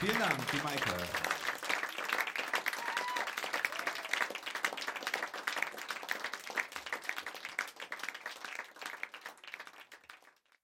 Vielen Dank, die Maike.